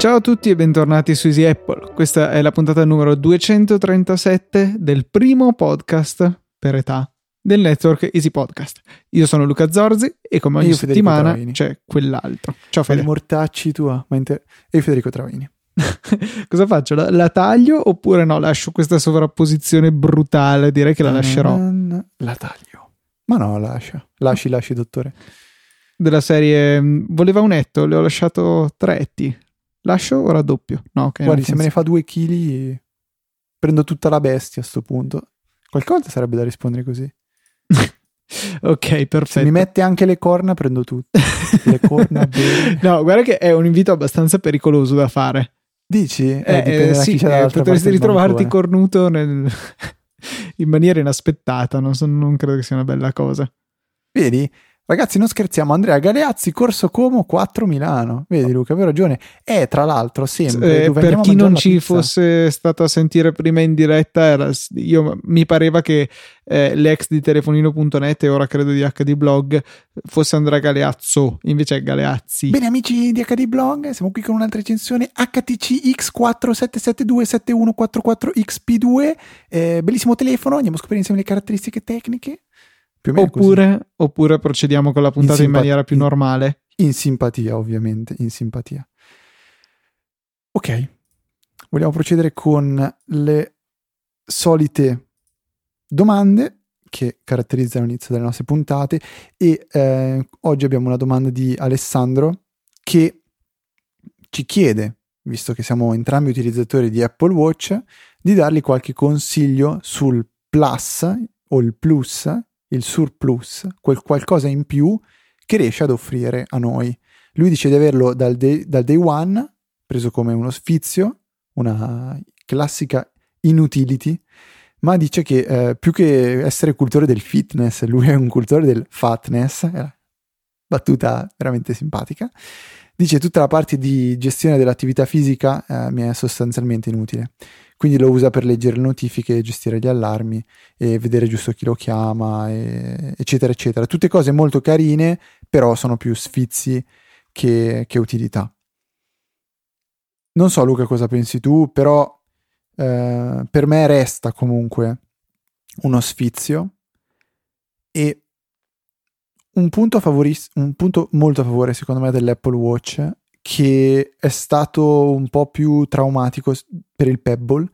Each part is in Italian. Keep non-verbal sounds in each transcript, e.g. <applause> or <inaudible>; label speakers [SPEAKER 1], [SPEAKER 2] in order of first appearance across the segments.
[SPEAKER 1] Ciao a tutti e bentornati su Easy Apple. Questa è la puntata numero 237 del primo podcast per età del network Easy Podcast. Io sono Luca Zorzi e come ogni
[SPEAKER 2] Federico
[SPEAKER 1] settimana c'è quell'altro. Ciao Fede.
[SPEAKER 2] i mortacci tua, ma inter- e Federico Travaini. <laughs>
[SPEAKER 1] Cosa faccio? La, la taglio oppure no? Lascio questa sovrapposizione brutale? Direi che la lascerò.
[SPEAKER 2] La taglio. Ma no, lascia. Lasci, lasci, dottore.
[SPEAKER 1] Della serie mh, voleva un etto, le ho lasciato tre etti. Lascio o raddoppio? No, ok.
[SPEAKER 2] Guardi, se me ne fa due chili, prendo tutta la bestia a sto punto. Qualcosa sarebbe da rispondere così. <laughs>
[SPEAKER 1] Ok,
[SPEAKER 2] Se
[SPEAKER 1] perfetto.
[SPEAKER 2] mi mette anche le corna, prendo tutte. Le corna <laughs> bene.
[SPEAKER 1] no, guarda che è un invito abbastanza pericoloso da fare.
[SPEAKER 2] Dici? Eh,
[SPEAKER 1] Eh, eh, sì, eh, potresti ritrovarti cornuto nel- <laughs> in maniera inaspettata. Non, so- non credo che sia una bella cosa.
[SPEAKER 2] Vedi? Ragazzi, non scherziamo. Andrea Galeazzi, Corso Como 4 Milano. Vedi, Luca, avevo ragione. È tra l'altro sempre
[SPEAKER 1] Eh, per chi non ci
[SPEAKER 2] pizza.
[SPEAKER 1] fosse stato a sentire prima in diretta, era- io, mi pareva che eh, l'ex di telefonino.net e ora credo di HD Blog fosse Andrea Galeazzo, invece è Galeazzi.
[SPEAKER 2] Bene amici di HD Blog, siamo qui con un'altra recensione HTC X47727144XP2, eh, bellissimo telefono, andiamo a scoprire insieme le caratteristiche tecniche.
[SPEAKER 1] Oppure, oppure procediamo con la puntata in,
[SPEAKER 2] simpa-
[SPEAKER 1] maniera più
[SPEAKER 2] in-
[SPEAKER 1] normale.
[SPEAKER 2] In simpatia, ovviamente, in simpatia. Ok, vogliamo procedere con le solite domande che caratterizzano l'inizio delle nostre puntate e eh, oggi abbiamo una domanda di Alessandro che ci chiede, visto che siamo entrambi utilizzatori di Apple Watch, di dargli qualche consiglio sul Plus o il Plus, il Surplus, quel qualcosa in più che riesce ad offrire a noi. Lui dice di averlo dal day, dal day one, preso come uno sfizio, una classica inutility, ma dice che eh, più che essere cultore del fitness, lui è un cultore del fatness, è battuta veramente simpatica. Dice tutta la parte di gestione dell'attività fisica eh, mi è sostanzialmente inutile. Quindi lo usa per leggere le notifiche, gestire gli allarmi e vedere giusto chi lo chiama, e- eccetera, eccetera. Tutte cose molto carine, però sono più sfizi che, che utilità. Non so, Luca, cosa pensi tu, però eh, per me resta comunque uno sfizio e un punto, favoris- un punto molto a favore, secondo me, dell'Apple Watch che è stato un po' più traumatico per il Pebble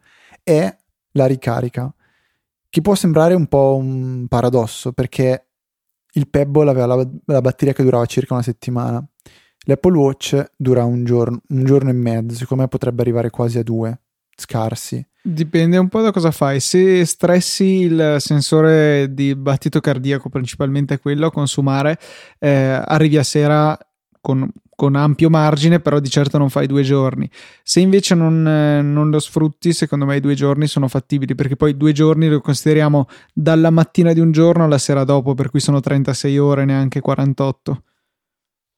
[SPEAKER 2] è la ricarica, che può sembrare un po' un paradosso perché il Pebble aveva la, la batteria che durava circa una settimana. L'Apple Watch dura un giorno, un giorno e mezzo, secondo me potrebbe arrivare quasi a due, scarsi.
[SPEAKER 1] Dipende un po' da cosa fai. Se stressi il sensore di battito cardiaco, principalmente quello a consumare, eh, arrivi a sera con, con ampio margine, però di certo non fai due giorni. Se invece non, eh, non lo sfrutti, secondo me i due giorni sono fattibili, perché poi due giorni lo consideriamo dalla mattina di un giorno alla sera dopo, per cui sono 36 ore, neanche 48.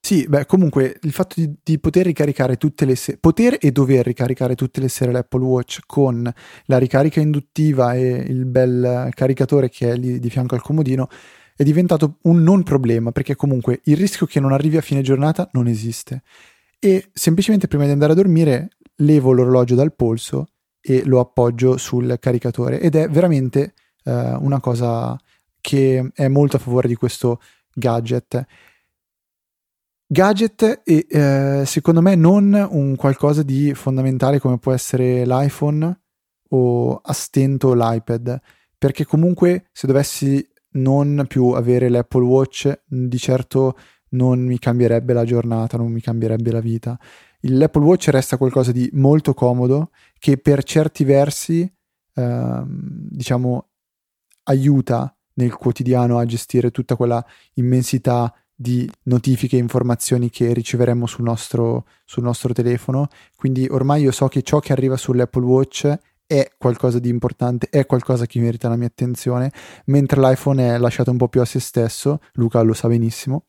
[SPEAKER 2] Sì, beh, comunque il fatto di, di poter ricaricare tutte le sere, poter e dover ricaricare tutte le sere l'Apple Watch con la ricarica induttiva e il bel caricatore che è lì di fianco al comodino è diventato un non problema perché comunque il rischio che non arrivi a fine giornata non esiste. E semplicemente prima di andare a dormire levo l'orologio dal polso e lo appoggio sul caricatore ed è veramente eh, una cosa che è molto a favore di questo gadget gadget e eh, secondo me non un qualcosa di fondamentale come può essere l'iPhone o a stento l'iPad perché comunque se dovessi non più avere l'Apple Watch di certo non mi cambierebbe la giornata non mi cambierebbe la vita l'Apple Watch resta qualcosa di molto comodo che per certi versi ehm, diciamo aiuta nel quotidiano a gestire tutta quella immensità di notifiche e informazioni che riceveremo sul nostro, sul nostro telefono. Quindi ormai io so che ciò che arriva sull'Apple Watch è qualcosa di importante, è qualcosa che merita la mia attenzione, mentre l'iPhone è lasciato un po' più a se stesso, Luca lo sa benissimo.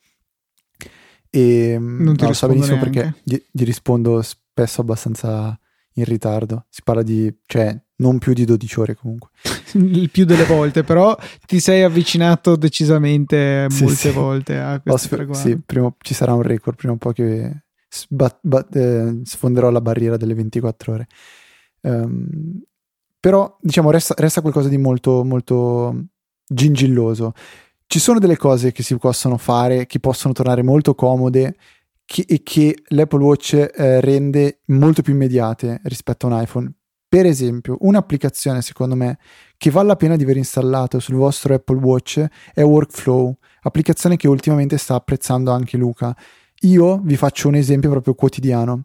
[SPEAKER 2] E
[SPEAKER 1] Non ti
[SPEAKER 2] no, lo sa benissimo
[SPEAKER 1] neanche.
[SPEAKER 2] perché gli, gli rispondo spesso abbastanza in ritardo. Si parla di, cioè, non più di 12 ore comunque.
[SPEAKER 1] il più delle volte, però ti sei avvicinato decisamente
[SPEAKER 2] Sì,
[SPEAKER 1] molte
[SPEAKER 2] sì.
[SPEAKER 1] volte a questo riguardo.
[SPEAKER 2] sì, prima- ci sarà un record prima o poi che sbat, bat, eh, sfonderò la barriera delle 24 ore. Um, però diciamo resta, resta, qualcosa di molto, molto gingilloso. Ci sono delle cose che si possono fare, che possono tornare molto comode che, e che l'Apple Watch eh, rende molto più immediate rispetto a un iPhone. Per esempio, un'applicazione secondo me che vale la pena di aver installato sul vostro Apple Watch è Workflow, applicazione che ultimamente sta apprezzando anche Luca. Io vi faccio un esempio proprio quotidiano.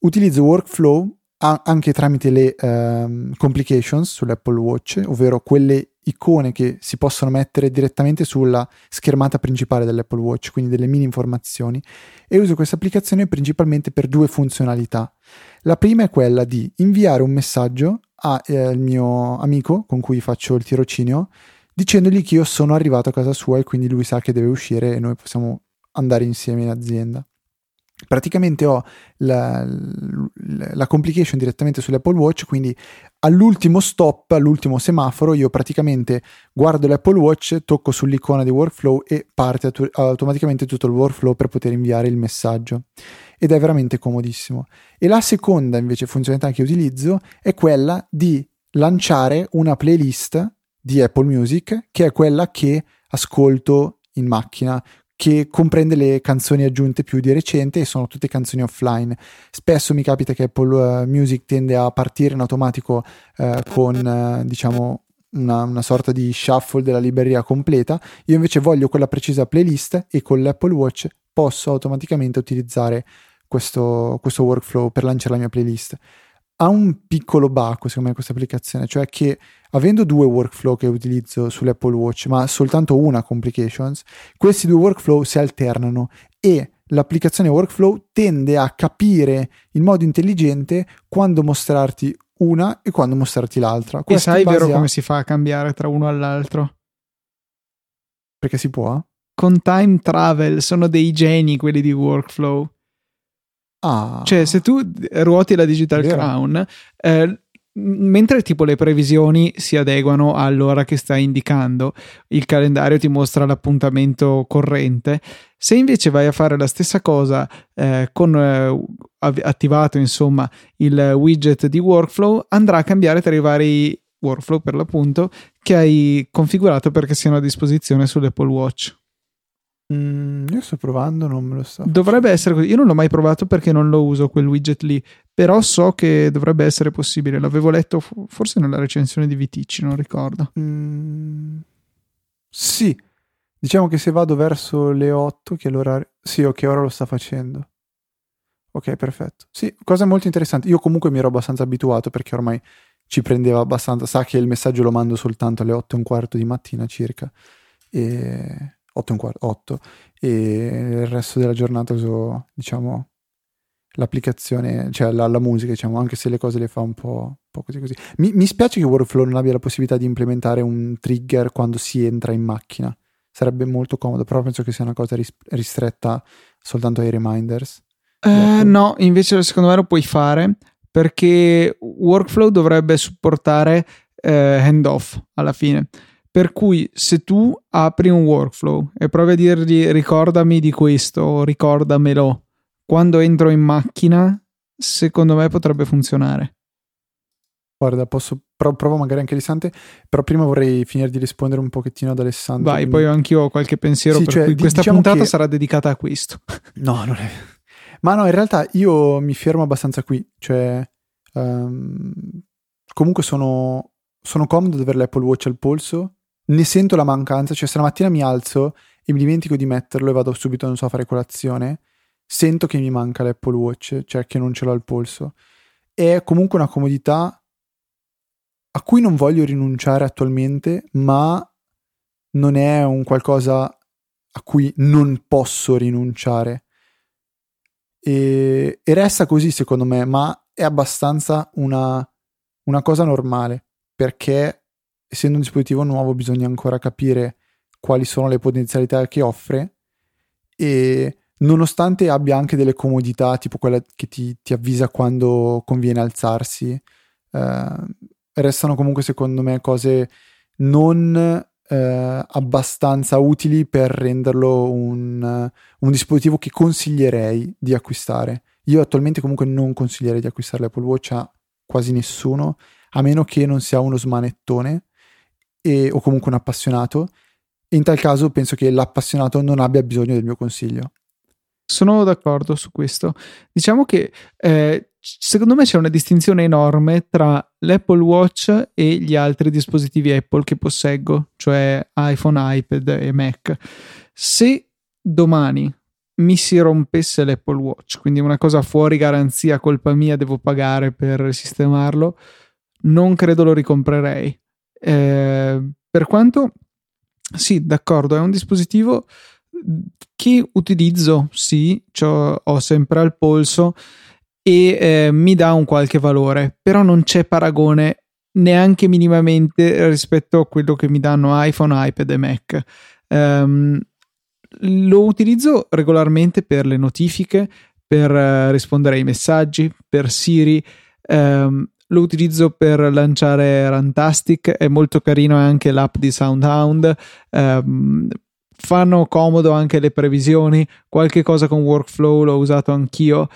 [SPEAKER 2] Utilizzo Workflow anche tramite le um, complications sull'Apple Watch, ovvero quelle icone che si possono mettere direttamente sulla schermata principale dell'Apple Watch, quindi delle mini informazioni, e uso questa applicazione principalmente per due funzionalità. La prima è quella di inviare un messaggio al eh, mio amico con cui faccio il tirocinio dicendogli che io sono arrivato a casa sua e quindi lui sa che deve uscire e noi possiamo andare insieme in azienda praticamente ho la, la, complication direttamente sull'Apple Watch, quindi all'ultimo stop, all'ultimo semaforo, io praticamente guardo l'Apple Watch, tocco sull'icona di workflow e parte atu- automaticamente tutto il workflow per poter inviare il messaggio. Ed è veramente comodissimo. E la seconda invece funzionalità che utilizzo è quella di lanciare una playlist di Apple Music, che è quella che ascolto in macchina che comprende le canzoni aggiunte più di recente e sono tutte canzoni offline. Spesso mi capita che Apple uh, Music tende a partire in automatico uh, con uh, diciamo una, una, sorta di shuffle della libreria completa. Io invece voglio quella precisa playlist e con l'Apple Watch posso automaticamente utilizzare questo, questo workflow per lanciare la mia playlist ha un piccolo baco secondo me questa applicazione, cioè che avendo due workflow che utilizzo sull'Apple Watch, ma soltanto una complications, questi due workflow si alternano e l'applicazione workflow tende a capire in modo intelligente quando mostrarti una e quando mostrarti l'altra.
[SPEAKER 1] e sai vero a... come si fa a cambiare tra uno all'altro?
[SPEAKER 2] Perché si può?
[SPEAKER 1] Con time travel sono dei geni quelli di workflow.
[SPEAKER 2] Ah.
[SPEAKER 1] Cioè, se tu ruoti la Digital Vero. Crown, eh, mentre tipo le previsioni si adeguano all'ora che stai indicando, il calendario ti mostra l'appuntamento corrente. Se invece vai a fare la stessa cosa eh, con eh, attivato insomma il widget di workflow, andrà a cambiare tra i vari workflow per l'appunto che hai configurato perché siano a disposizione sull'Apple Watch.
[SPEAKER 2] Mm, io sto provando, non me lo so.
[SPEAKER 1] Dovrebbe essere così. Io non l'ho mai provato perché non lo uso quel widget lì, però so che dovrebbe essere possibile. L'avevo letto forse nella recensione di Viticci, non ricordo.
[SPEAKER 2] Mm, sì, diciamo che se vado verso le 8, che allora sì, ok, ora lo sta facendo. Ok, perfetto. Sì, cosa molto interessante. Io comunque mi ero abbastanza abituato perché ormai ci prendeva abbastanza. Sa che il messaggio lo mando soltanto alle 8 e un quarto di mattina circa. E 8 e un quarto, 8 e il resto della giornata uso diciamo l'applicazione, cioè la, la, musica diciamo, anche se le cose le fa un po', un po così così. Mi, mi, spiace che Workflow non abbia la possibilità di implementare un trigger quando si entra in macchina, sarebbe molto comodo, però penso che sia una cosa ris- ristretta soltanto ai reminders.
[SPEAKER 1] Eh, no, invece secondo me lo puoi fare perché Workflow dovrebbe supportare eh, handoff alla fine. Per cui se tu apri un workflow e provi a dirgli ricordami di questo, ricordamelo, quando entro in macchina, secondo me potrebbe funzionare.
[SPEAKER 2] Guarda, posso provo magari anche l'istante, però prima vorrei finire di rispondere un pochettino ad Alessandro.
[SPEAKER 1] Vai, quindi... poi anch'io ho qualche pensiero, sì, per cioè, cui questa diciamo puntata che... sarà dedicata a questo. <laughs>
[SPEAKER 2] No, non è... Ma no, in realtà io mi fermo abbastanza qui, cioè um, comunque sono, sono comodo ad avere l'Apple Watch al polso ne sento la mancanza, cioè se la mattina mi alzo e mi dimentico di metterlo e vado subito, non so, a fare colazione, sento che mi manca l'Apple Watch, cioè che non ce l'ho al polso. È comunque una comodità a cui non voglio rinunciare attualmente, ma non è un qualcosa a cui non posso rinunciare. E, e resta così secondo me, ma è abbastanza una, una cosa normale, perché essendo un dispositivo nuovo bisogna ancora capire quali sono le potenzialità che offre e nonostante abbia anche delle comodità tipo quella che ti, ti avvisa quando conviene alzarsi eh, restano comunque secondo me cose non eh, abbastanza utili per renderlo un, un, dispositivo che consiglierei di acquistare. Io attualmente comunque non consiglierei di acquistare l'Apple Watch a quasi nessuno, a meno che non sia uno smanettone e, o comunque un appassionato. In tal caso penso che l'appassionato non abbia bisogno del mio consiglio.
[SPEAKER 1] Sono d'accordo su questo. Diciamo che eh, secondo me c'è una distinzione enorme tra l'Apple Watch e gli altri dispositivi Apple che posseggo, cioè iPhone, iPad e Mac. Se domani mi si rompesse l'Apple Watch, quindi una cosa fuori garanzia, colpa mia, devo pagare per sistemarlo, non credo lo ricomprerei. Eh, per quanto, sì, d'accordo, è un dispositivo che utilizzo, sì, ho sempre al polso e eh, mi dà un qualche valore, però non c'è paragone neanche minimamente rispetto a quello che mi danno iPhone, iPad e Mac. Um, lo utilizzo regolarmente per le notifiche, per uh, rispondere ai messaggi, per Siri. Um, lo utilizzo per lanciare Rantastic, è molto carino anche l'app di SoundHound. Um, fanno comodo anche le previsioni, qualche cosa con workflow l'ho usato anch'io.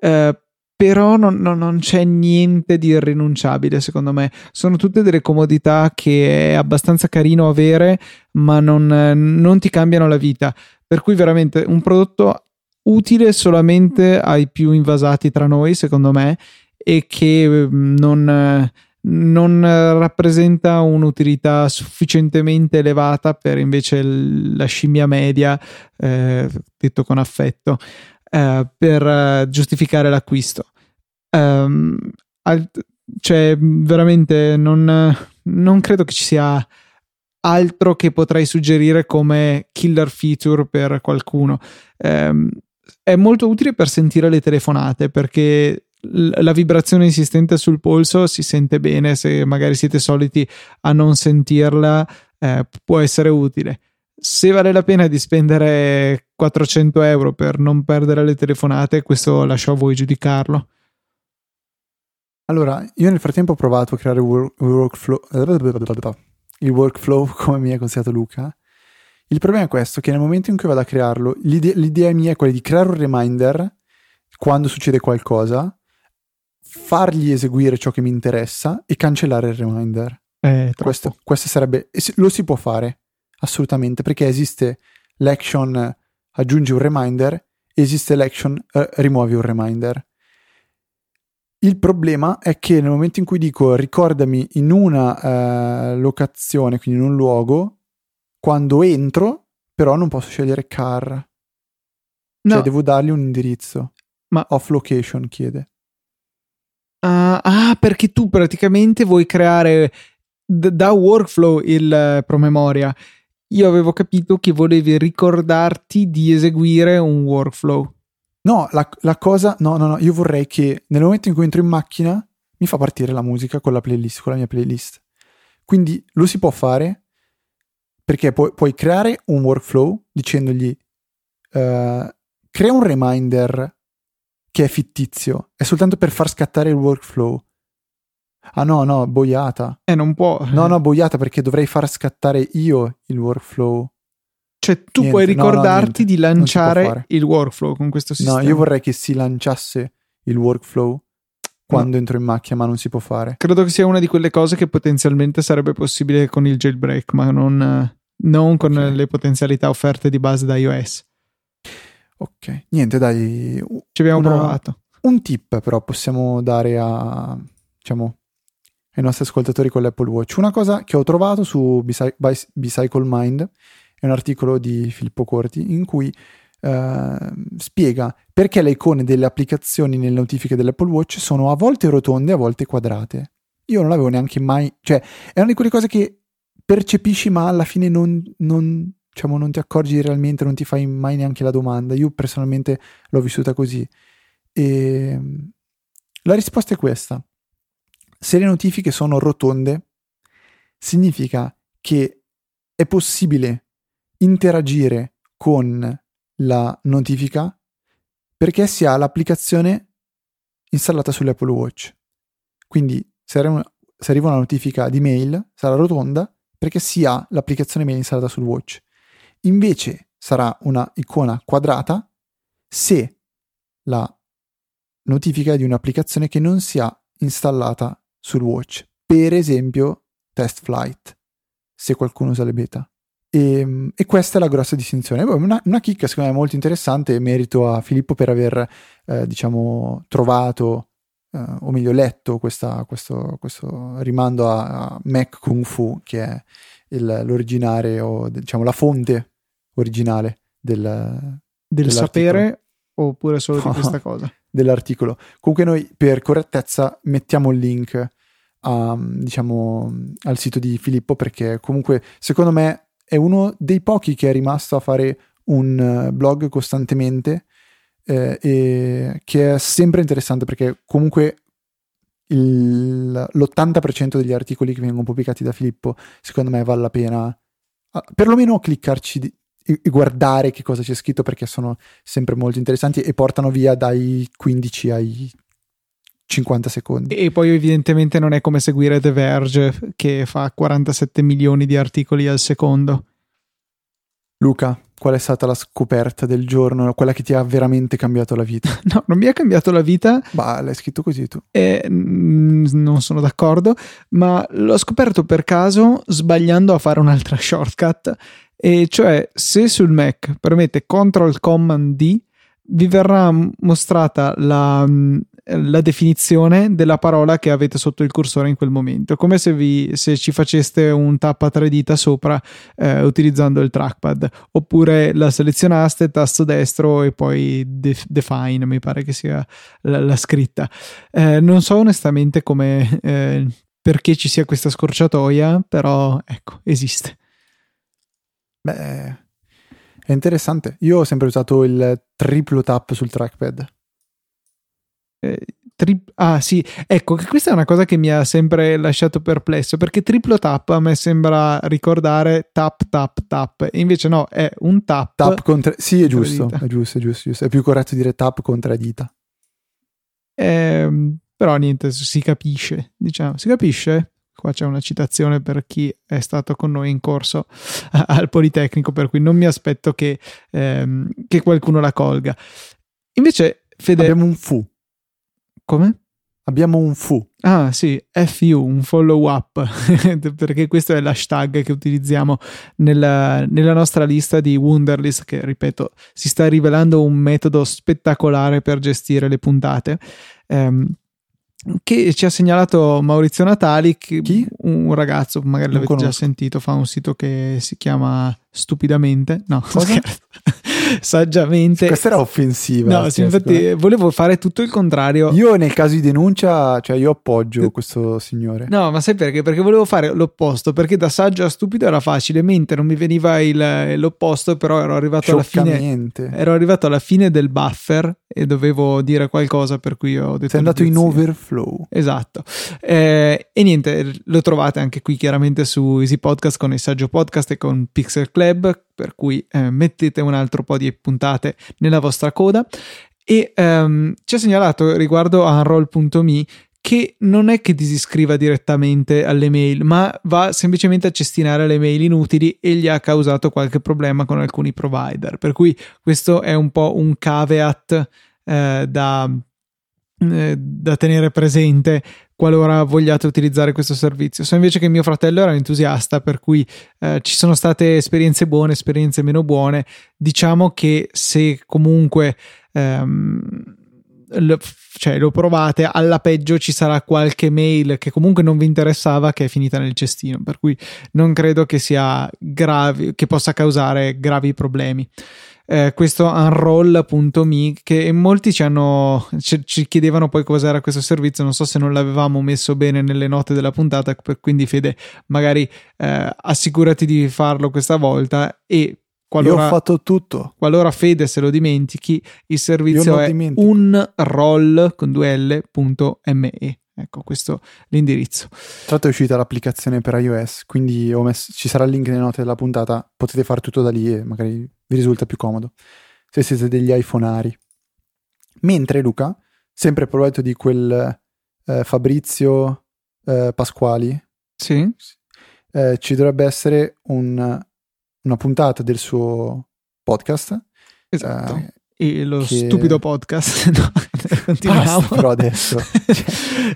[SPEAKER 1] Uh, però non, non, non, c'è niente di irrinunciabile secondo me sono tutte delle comodità che è abbastanza carino avere ma non, non ti cambiano la vita per cui veramente un prodotto utile solamente ai più invasati tra noi secondo me e che mm, non, non rappresenta un'utilità sufficientemente elevata per invece la scimmia media eh, detto con affetto eh, per uh, giustificare l'acquisto. Um, al- cioè, veramente non, non credo che ci sia altro che potrei suggerire come killer feature per qualcuno. Um, è molto utile per sentire le telefonate perché la vibrazione insistente sul polso si sente bene se magari siete soliti a non sentirla eh, può essere utile se vale la pena di spendere 400 euro per non perdere le telefonate, questo lascio a voi giudicarlo.
[SPEAKER 2] Allora, io nel frattempo ho provato a creare il workflow, <laughs> il workflow come mi ha consigliato Luca. Il problema è questo, che nel momento in cui vado a crearlo, l'idea, l'idea mia è quella di creare un reminder quando succede qualcosa, fargli eseguire ciò che mi interessa e cancellare il reminder.
[SPEAKER 1] Eh,
[SPEAKER 2] questo, questo sarebbe, lo si può fare assolutamente, perché esiste l'action aggiungi un reminder, esiste l'action uh, rimuovi un reminder. Il problema è che nel momento in cui dico ricordami in una uh, locazione, quindi in un luogo, quando entro, però non posso scegliere car. Cioè, no. Cioè devo dargli un indirizzo. Ma off location chiede.
[SPEAKER 1] Uh, ah, perché tu praticamente vuoi creare d- da workflow il promemoria io avevo capito che volevi ricordarti di eseguire un workflow.
[SPEAKER 2] No, la, la, cosa, no, no, no, io vorrei che nel momento in cui entro in macchina mi fa partire la musica con la playlist, con la mia playlist. Quindi lo si può fare perché pu- puoi creare un workflow dicendogli uh, crea un reminder che è fittizio, è soltanto per far scattare il workflow. Ah no, no, boiata.
[SPEAKER 1] Eh, non può.
[SPEAKER 2] No, no, boiata perché dovrei far scattare io il workflow.
[SPEAKER 1] Cioè, tu niente, puoi ricordarti no, no, di lanciare il workflow con questo sistema.
[SPEAKER 2] No, io vorrei che si lanciasse il workflow quando no. entro in macchina, ma non si può fare.
[SPEAKER 1] Credo che sia una di quelle cose che potenzialmente sarebbe possibile con il jailbreak, ma non, non con okay. le potenzialità offerte di base da iOS.
[SPEAKER 2] Ok, niente, dai.
[SPEAKER 1] Ci abbiamo una, provato.
[SPEAKER 2] Un tip, però, possiamo dare a diciamo ai nostri ascoltatori con l'Apple Watch. Una cosa che ho trovato su Bicycle Mind è un articolo di Filippo Corti in cui eh, spiega perché le icone delle applicazioni nelle notifiche dell'Apple Watch sono a volte rotonde, a volte quadrate. Io non l'avevo neanche mai, cioè è una di quelle cose che percepisci ma alla fine non, non, diciamo, non ti accorgi realmente, non ti fai mai neanche la domanda. Io personalmente l'ho vissuta così. E la risposta è questa. Se le notifiche sono rotonde, significa che è possibile interagire con la notifica perché si ha l'applicazione installata sull'Apple Watch. Quindi se arriva una notifica di mail sarà rotonda perché si ha l'applicazione mail installata sul watch. Invece sarà una icona quadrata se la notifica è di un'applicazione che non sia installata sul watch. Per esempio, test flight, se qualcuno usa le beta. E, ehm, e, questa è la grossa distinzione. Una, una chicca secondo me molto interessante, merito a Filippo per aver eh, diciamo trovato eh, o meglio letto questa, questo, questo, rimando a, a Mac Kung Fu che è il, l'originale o diciamo la fonte originale del,
[SPEAKER 1] del sapere oppure solo di <laughs> questa cosa?
[SPEAKER 2] Dell'articolo. Comunque noi per correttezza mettiamo il link a, diciamo, al sito di Filippo perché comunque secondo me è uno dei pochi che è rimasto a fare un eh, blog costantemente eh, e che è sempre interessante perché comunque il, l'80% degli articoli che vengono pubblicati da Filippo secondo me vale la pena perlomeno cliccarci di, e, e guardare che cosa c'è scritto perché sono sempre molto interessanti e portano via dai 15 ai 50 secondi.
[SPEAKER 1] E poi evidentemente non è come seguire The Verge che fa 47 milioni di articoli al secondo.
[SPEAKER 2] Luca, qual è stata la scoperta del giorno, quella che ti ha veramente cambiato la vita? <laughs>
[SPEAKER 1] No, non mi ha cambiato la vita.
[SPEAKER 2] Ma l'hai scritto così tu.
[SPEAKER 1] E, mm, non sono d'accordo, ma l'ho scoperto per caso sbagliando a fare un'altra shortcut. E cioè, se sul Mac permette Ctrl Command D, vi verrà mostrata la, mm, la definizione della parola che avete sotto il cursore in quel momento, come se, vi, se ci faceste un tap a tre dita sopra eh, utilizzando il trackpad, oppure la selezionaste, tasto destro e poi def- define, mi pare che sia la, la scritta. Eh, non so onestamente come, eh, perché ci sia questa scorciatoia, però ecco, esiste.
[SPEAKER 2] Beh, è interessante. Io ho sempre usato il triplo tap sul trackpad.
[SPEAKER 1] Eh, tri- ah sì, ecco che questa è una cosa che mi ha sempre lasciato perplesso perché triplo tap a me sembra ricordare tap tap tap e invece no, è un tap.
[SPEAKER 2] Tap contra... Sì, è giusto, è giusto, è giusto, giusto, È più corretto dire tap contra dita.
[SPEAKER 1] Eh, però niente, si capisce, diciamo, si capisce? Qua c'è una citazione per chi è stato con noi in corso <laughs> al Politecnico, per cui non mi aspetto che, ehm, che qualcuno la colga. Invece, Fede...
[SPEAKER 2] Abbiamo un fu.
[SPEAKER 1] Come?
[SPEAKER 2] Abbiamo un fu.
[SPEAKER 1] Ah sì, FU, un follow up, <laughs> perché questo è l'hashtag che utilizziamo nella, nella, nostra lista di Wunderlist, che ripeto, si sta rivelando un metodo spettacolare per gestire le puntate. Um, che ci ha segnalato Maurizio Natali, un ragazzo, magari l'avete già sentito, fa un sito che si chiama Stupidamente, no, saggiamente.
[SPEAKER 2] Questa era offensiva.
[SPEAKER 1] No, sì, infatti volevo fare tutto il contrario.
[SPEAKER 2] Io nel caso di denuncia, cioè io appoggio questo signore.
[SPEAKER 1] No, ma sai perché? Perché volevo fare l'opposto, perché da saggio a stupido era facile, mentre non mi veniva il, l'opposto, però ero arrivato alla fine. Ero arrivato alla fine del buffer e dovevo dire qualcosa per cui ho detto...
[SPEAKER 2] Sei andato in overflow.
[SPEAKER 1] Esatto. Eh, e niente, lo trovate anche qui chiaramente su Easy Podcast con il Saggio Podcast e con Pixel Club, per cui eh, mettete un altro po' di puntate nella vostra coda. E ehm, ci ha segnalato riguardo a unroll.me che non è che disiscriva direttamente alle mail, ma va semplicemente a cestinare le mail inutili e gli ha causato qualche problema con alcuni provider. Per cui questo è un po' un caveat eh, da, eh, da tenere presente qualora vogliate utilizzare questo servizio. So invece che mio fratello era entusiasta, per cui eh, ci sono state esperienze buone, esperienze meno buone. Diciamo che se comunque ehm, lo, cioè, lo provate, alla peggio ci sarà qualche mail che comunque non vi interessava che è finita nel cestino, per cui non credo che sia gravi, che possa causare gravi problemi eh, questo unroll.me che molti ci, hanno, ci, ci, chiedevano poi cos'era questo servizio, non so se non l'avevamo messo bene nelle note della puntata, quindi Fede magari eh, assicurati di farlo questa volta e Qualora,
[SPEAKER 2] Io ho fatto tutto.
[SPEAKER 1] Qualora Fede se lo dimentichi, il servizio è unroll con due L.me. Ecco, questo è l'indirizzo.
[SPEAKER 2] Tra l'altro è uscita l'applicazione per iOS, quindi messo, ci sarà il link nelle note della puntata, potete fare tutto da lì e magari vi risulta più comodo se siete degli iPhoneari. Mentre Luca, sempre a proposito di quel eh, Fabrizio eh, Pasquali,
[SPEAKER 1] sì.
[SPEAKER 2] eh, ci dovrebbe essere un, una puntata del suo podcast.
[SPEAKER 1] Esatto. Eh, e lo che... stupido podcast. <laughs> no, <laughs>
[SPEAKER 2] continuiamo. Basta, però <laughs> adesso.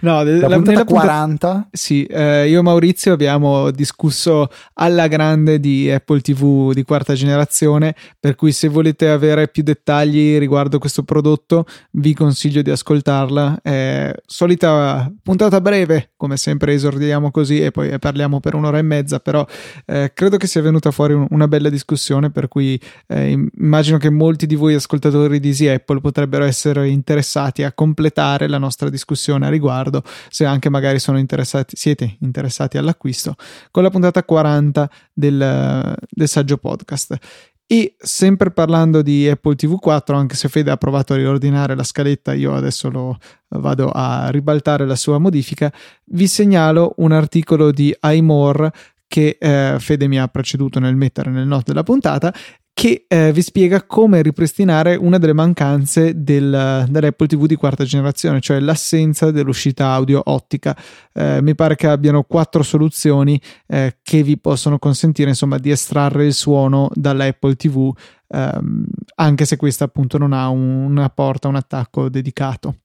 [SPEAKER 1] no,
[SPEAKER 2] la, la puntata 40. Puntata,
[SPEAKER 1] sì, eh, io e Maurizio abbiamo discusso alla grande di Apple TV di quarta generazione, per cui se volete avere più dettagli riguardo questo prodotto vi consiglio di ascoltarla. È solita puntata breve, come sempre esordiamo così e poi parliamo per un'ora e mezza, però eh, credo che sia venuta fuori un, una bella discussione, per cui eh, immagino che molti di voi ascoltatori ascoltatori di Easy Apple potrebbero essere interessati a completare la nostra discussione a riguardo, se anche magari interessati, siete interessati all'acquisto, con la puntata 40 del, del saggio podcast. E sempre parlando di Apple TV 4, anche se Fede ha provato a riordinare la scaletta, io adesso lo vado a ribaltare la sua modifica, vi segnalo un articolo di iMore che eh, Fede mi ha preceduto nel mettere nel note della puntata che eh, vi spiega come ripristinare una delle mancanze del, dell'Apple TV di quarta generazione, cioè l'assenza dell'uscita audio ottica. Eh, mi pare che abbiano quattro soluzioni eh, che vi possono consentire insomma di estrarre il suono dall'Apple TV, ehm, anche se questa appunto non ha un, una porta, un attacco dedicato.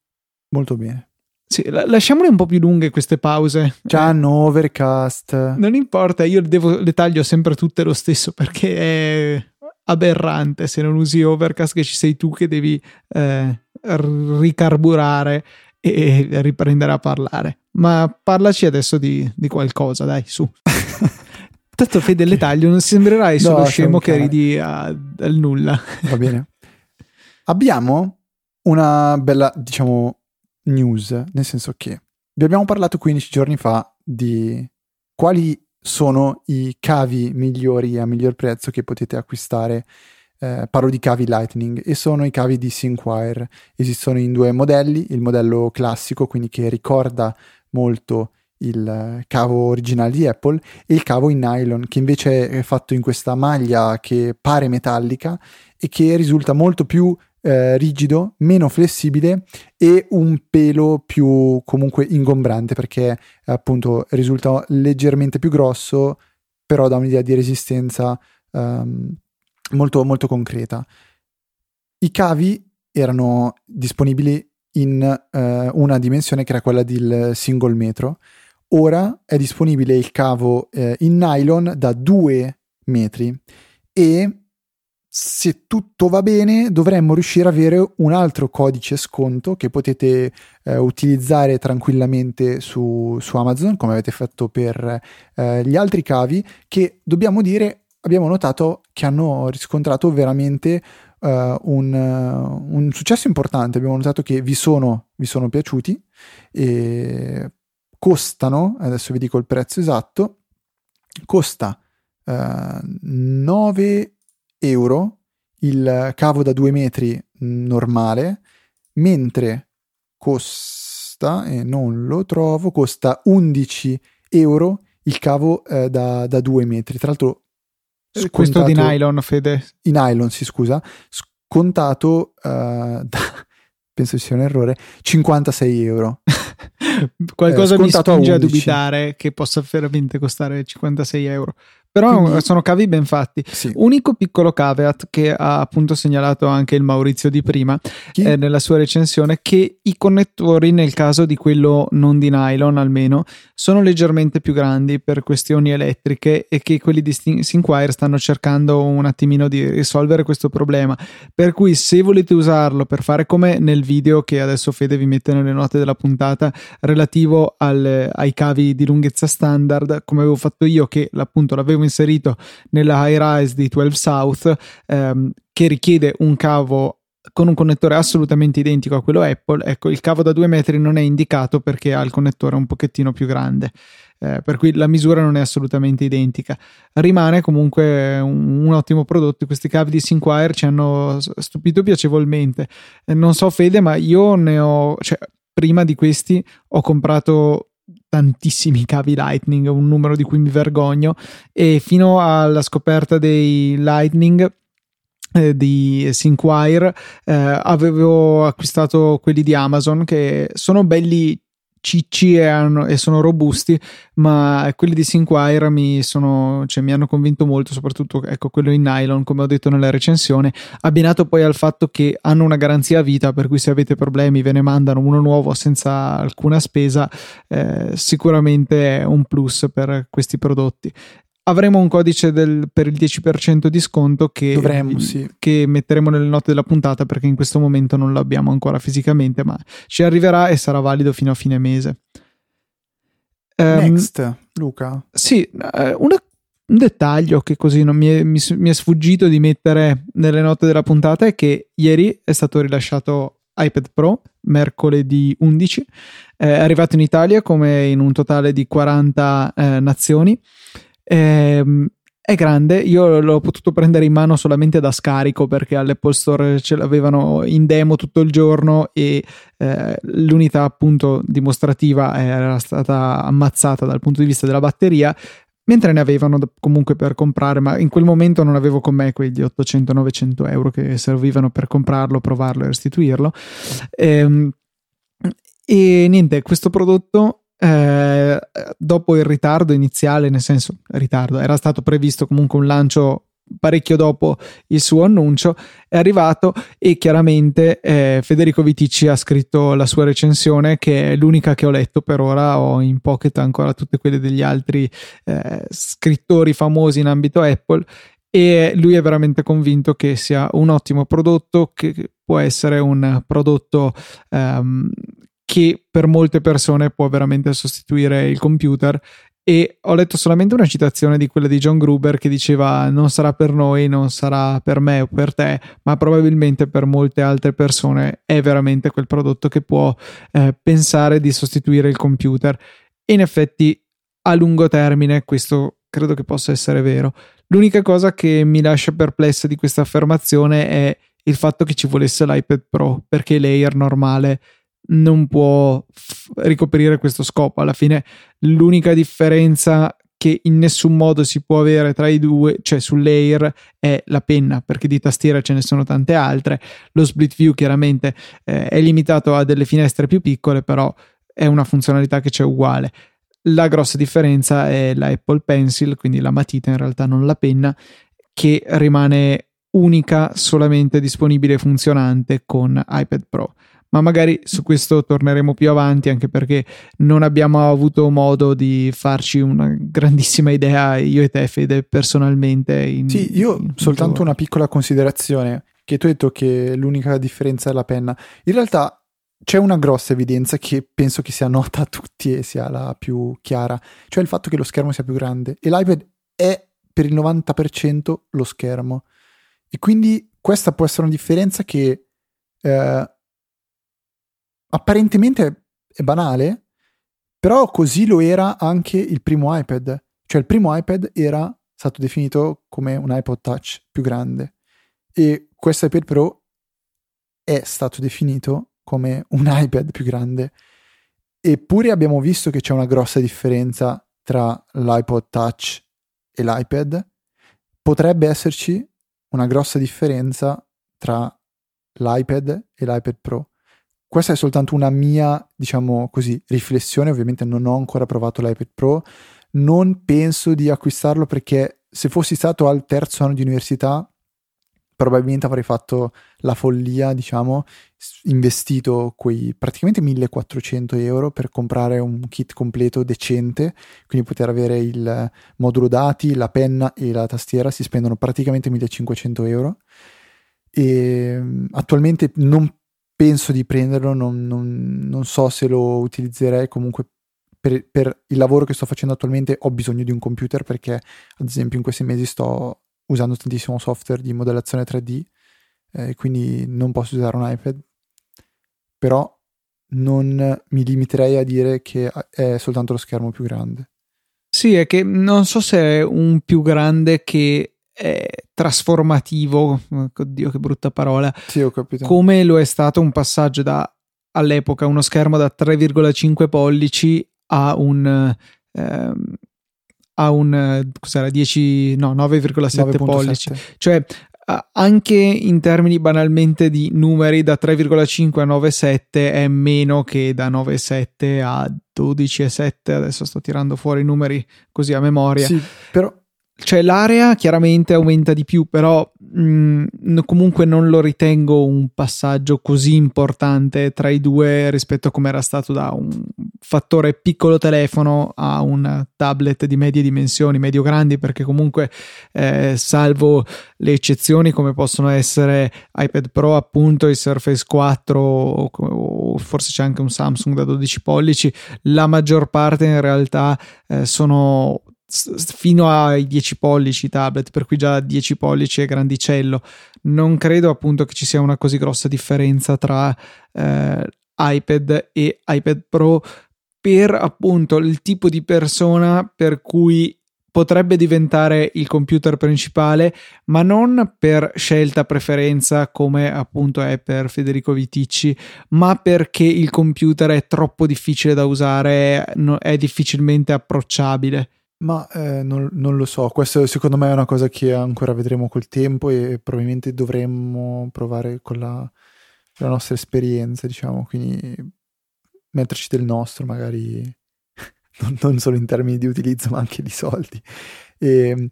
[SPEAKER 2] Molto bene.
[SPEAKER 1] Sì, lasciamole un po' più lunghe queste pause.
[SPEAKER 2] Già hanno overcast.
[SPEAKER 1] Non importa, io devo, le taglio sempre tutte lo stesso perché è aberrante se non usi Overcast che ci sei tu che devi eh, ricarburare e riprendere a parlare. Ma parlaci adesso di, di qualcosa, dai, su. <laughs> Tanto Fede okay. taglio, non sembrerai solo no, scemo che ridi al nulla.
[SPEAKER 2] Va bene. Abbiamo una bella, diciamo, news, nel senso che vi abbiamo parlato 15 giorni fa di quali sono i cavi migliori a miglior prezzo che potete acquistare. Eh, parlo di cavi Lightning e sono i cavi di Synquire. Esistono in due modelli, il modello classico, quindi che ricorda molto il cavo originale di Apple e il cavo in nylon che invece è fatto in questa maglia che pare metallica e che risulta molto più eh, rigido, meno flessibile e un pelo più comunque ingombrante perché appunto risulta leggermente più grosso, però dà un'idea di resistenza um, molto, molto concreta. I cavi erano disponibili in uh, una dimensione che era quella del single metro. Ora è disponibile il cavo uh, in nylon da 2 metri e se tutto va bene, dovremmo riuscire ad avere un altro codice sconto che potete eh, utilizzare tranquillamente su, su, Amazon, come avete fatto per eh, gli altri cavi, che dobbiamo dire abbiamo notato che hanno riscontrato veramente uh, un, un, successo importante. Abbiamo notato che vi sono, vi sono piaciuti e costano, adesso vi dico il prezzo esatto, costa uh, 9 euro il cavo da 2 metri normale, mentre costa, e non lo trovo, costa 11 euro il cavo eh, da, da 2 metri. Tra l'altro,
[SPEAKER 1] scontato, questo di nylon, Fede?
[SPEAKER 2] In nylon, sì, scusa, scontato uh, <laughs> da, penso sia un errore, 56 euro. <laughs>
[SPEAKER 1] Qualcosa eh, mi spinge a dubitare che possa veramente costare 56 euro. Però Quindi, sono cavi ben fatti. Sì. Unico piccolo caveat che ha appunto segnalato anche il Maurizio di prima eh, nella sua recensione, che i connettori, nel caso di quello non di nylon almeno, sono leggermente più grandi per questioni elettriche e che quelli di Sinquire stanno cercando un attimino di risolvere questo problema. Per cui se volete usarlo per fare come nel video che adesso Fede vi mette nelle note della puntata relativo al, ai cavi di lunghezza standard, come avevo fatto io che appunto l'avevo inserito nella high rise di 12 South ehm, che richiede un cavo con un connettore assolutamente identico a quello Apple, ecco il cavo da 2 metri non è indicato perché ha il connettore un pochettino più grande. Eh, per cui la misura non è assolutamente identica. Rimane comunque un, un ottimo prodotto. Questi cavi di Sinquire ci hanno stupito piacevolmente. Eh, non so, Fede, ma io ne ho, cioè, prima di questi ho comprato tantissimi cavi Lightning, un numero di cui mi vergogno, e fino alla scoperta dei Lightning eh, di Sinquire eh, avevo acquistato quelli di Amazon che sono belli cicci e, hanno, e, sono robusti, ma quelli di Sinquire mi, sono, cioè, mi hanno convinto molto, soprattutto ecco, quello in nylon, come ho detto nella recensione, abbinato poi al fatto che hanno una garanzia vita, per cui se avete problemi ve ne mandano uno nuovo senza alcuna spesa, eh, sicuramente è un plus per questi prodotti avremo un codice del, per il 10% di sconto che,
[SPEAKER 2] Dovremmo, sì.
[SPEAKER 1] che, metteremo nelle note della puntata perché in questo momento non l'abbiamo ancora fisicamente, ma ci arriverà e sarà valido fino a fine mese.
[SPEAKER 2] Um, Next, Luca.
[SPEAKER 1] Sì, uh, una, un dettaglio che così non mi è, mi, mi è sfuggito di mettere nelle note della puntata è che ieri è stato rilasciato iPad Pro mercoledì 11, è arrivato in Italia come in un totale di 40 eh, nazioni Ehm, è grande, io l'ho potuto prendere in mano solamente da scarico perché all'Apple Store ce l'avevano in demo tutto il giorno e eh, l'unità appunto dimostrativa era stata ammazzata dal punto di vista della batteria mentre ne avevano comunque per comprare, ma in quel momento non avevo con me quegli 800-900 euro che servivano per comprarlo, provarlo e restituirlo. E, ehm, e niente, questo prodotto eh, dopo il ritardo iniziale, nel senso ritardo, era stato previsto comunque un lancio parecchio dopo il suo annuncio è arrivato e chiaramente eh, Federico Viticci ha scritto la sua recensione che è l'unica che ho letto per ora ho in pocket ancora tutte quelle degli altri eh, scrittori famosi in ambito Apple e lui è veramente convinto che sia un ottimo prodotto che può essere un prodotto um, che per molte persone può veramente sostituire il computer e ho letto solamente una citazione di quella di John Gruber che diceva non sarà per noi, non sarà per me o per te, ma probabilmente per molte altre persone è veramente quel prodotto che può eh, pensare di sostituire il computer. E in effetti a lungo termine questo credo che possa essere vero. L'unica cosa che mi lascia perplessa di questa affermazione è il fatto che ci volesse l'iPad Pro, perché layer normale non può f- ricoprire questo scopo. Alla fine l'unica differenza che in nessun modo si può avere tra i due, cioè sull'Air, è la penna, perché di tastiera ce ne sono tante altre. Lo split view chiaramente eh, è limitato a delle finestre più piccole, però è una funzionalità che c'è uguale. La grossa differenza è la Apple Pencil, quindi la matita in realtà non la penna, che rimane unica, solamente disponibile e funzionante con iPad Pro ma magari su questo torneremo più avanti anche perché non abbiamo avuto modo di farci una grandissima idea io e te Fede personalmente in,
[SPEAKER 2] sì io in soltanto una piccola considerazione che tu hai detto che l'unica differenza è la penna. In realtà c'è una grossa evidenza che penso che sia nota a tutti e sia la più chiara cioè il fatto che lo schermo sia più grande. E l'iPad è per il 90% lo schermo. E quindi questa può essere una differenza che eh, apparentemente è banale, però così lo era anche il primo iPad. Cioè il primo iPad era stato definito come un iPod Touch più grande e questo iPad Pro è stato definito come un <laughs> iPad più grande. Eppure abbiamo visto che c'è una grossa differenza tra l'iPod Touch e l'iPad. Potrebbe esserci una grossa differenza tra l'iPad e l'iPad Pro questa è soltanto una mia, diciamo così, riflessione. Ovviamente non ho ancora provato l'iPad Pro. Non penso di acquistarlo perché se fossi stato al terzo anno di università, probabilmente avrei fatto la follia, diciamo, investito quei praticamente 1400 euro per comprare un kit completo decente, quindi poter avere il modulo dati, la penna e la tastiera. Si spendono praticamente 1500 euro. E attualmente non penso di prenderlo, non, non, non so se lo utilizzerei comunque per, per, il lavoro che sto facendo attualmente ho bisogno di un computer perché ad esempio in questi mesi sto usando tantissimo software di modellazione 3D eh, quindi non posso usare un iPad. Però non mi limiterei a dire che è soltanto lo schermo più grande.
[SPEAKER 1] Sì è che non so se è un più grande che trasformativo, oddio che brutta parola,
[SPEAKER 2] sì, ho capito.
[SPEAKER 1] come lo è stato un passaggio da all'epoca uno schermo da 3,5 pollici a un ehm, a un cos'era 10 no 9,7 pollici. Cioè anche in termini banalmente di numeri da 3,5 a 9,7 è meno che da 9,7 a 12,7 adesso sto tirando fuori i numeri così a memoria.
[SPEAKER 2] Sì però
[SPEAKER 1] cioè l'area chiaramente aumenta di più, però mh, mm, comunque non lo ritengo un passaggio così importante tra i due rispetto a come era stato da un fattore piccolo telefono a un tablet di medie dimensioni, medio grandi, perché comunque eh, salvo le eccezioni come possono essere iPad Pro, appunto il Surface 4 o, o forse c'è anche un Samsung da 12 pollici, la maggior parte in realtà eh, sono fino ai 10 pollici tablet, per cui già 10 pollici è grandicello. Non credo appunto che ci sia una così grossa differenza tra eh, iPad e iPad Pro per appunto il tipo di persona per cui potrebbe diventare il computer principale, ma non per scelta preferenza come appunto è per Federico Viticci, ma perché il computer è troppo difficile da usare, è difficilmente approcciabile.
[SPEAKER 2] Ma eh, non, non, lo so, questo secondo me è una cosa che ancora vedremo col tempo e probabilmente dovremmo provare con la, la nostra esperienza, diciamo, quindi metterci del nostro, magari <laughs> non, non, solo in termini di utilizzo, ma anche di soldi. E,